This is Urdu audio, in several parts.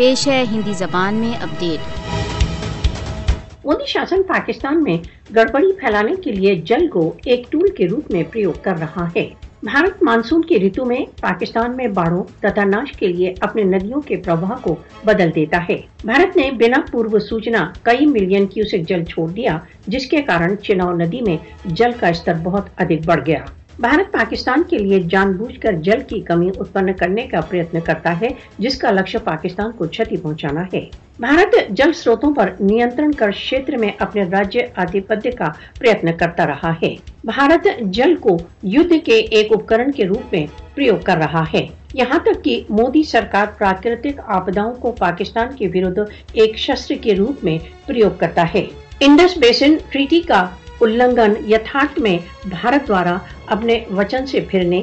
پیش ہے ہندی زبان میں اپڈیٹ۔ مودی شاسن پاکستان میں گڑبڑی پھیلانے کے لیے جل کو ایک ٹول کے روپ میں پریوگ کر رہا ہے۔ بھارت مانسون کی ریتو میں پاکستان میں باڑوں تتا ناش کے لیے اپنے ندیوں کے پرواہ کو بدل دیتا ہے۔ بھارت نے بنا پورو سوچنا کئی ملین کیوسک جل چھوڑ دیا، جس کے کارن چناؤ ندی میں جل کا استر بہت ادھک بڑھ گیا۔ بھارت پاکستان کے لیے جان بوجھ کر جل کی کمی اتپن کرنے کا پریتن کرتا ہے، جس کا لکش پاکستان کو چھتی پہنچانا ہے۔ بھارت جل سروتوں پر نینترن کر شیتر میں اپنے راجیہ آدھپتیہ کا پریتن کرتا رہا ہے۔ بھارت جل کو یدھ کے ایک اپکرن کے روپ میں پریوگ کر رہا ہے۔ یہاں تک کہ مودی سرکار پراکرتک آپداؤں کو پاکستان کے ورد ایک شسر کے روپ میں پریوگ کرتا ہے۔ انڈس بیسن ٹریٹی کا النگن یتھارتھ میں بھارت دوارا اپنے وچن سے پھرنے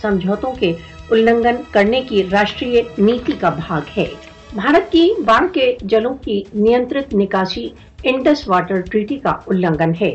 سمجھوتوں کے النگن کرنے کی راشٹریہ نیتی کا بھاگ ہے بھارت کی باڑھ کے جلوں کی نیترت نکاسی انڈس واٹر ٹریٹی کا النگن ہے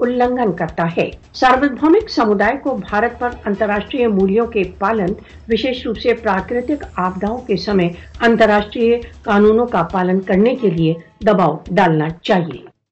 النگن کرتا ہے سارویدھومک سمدائے کو بھارت پر انترراشٹریہ مولیوں کے پالن وشیش روپ سے پراکرتک آپداؤں کے سمے انترراشٹریہ قانونوں کا پالن کرنے کے لیے دباؤ ڈالنا چاہیے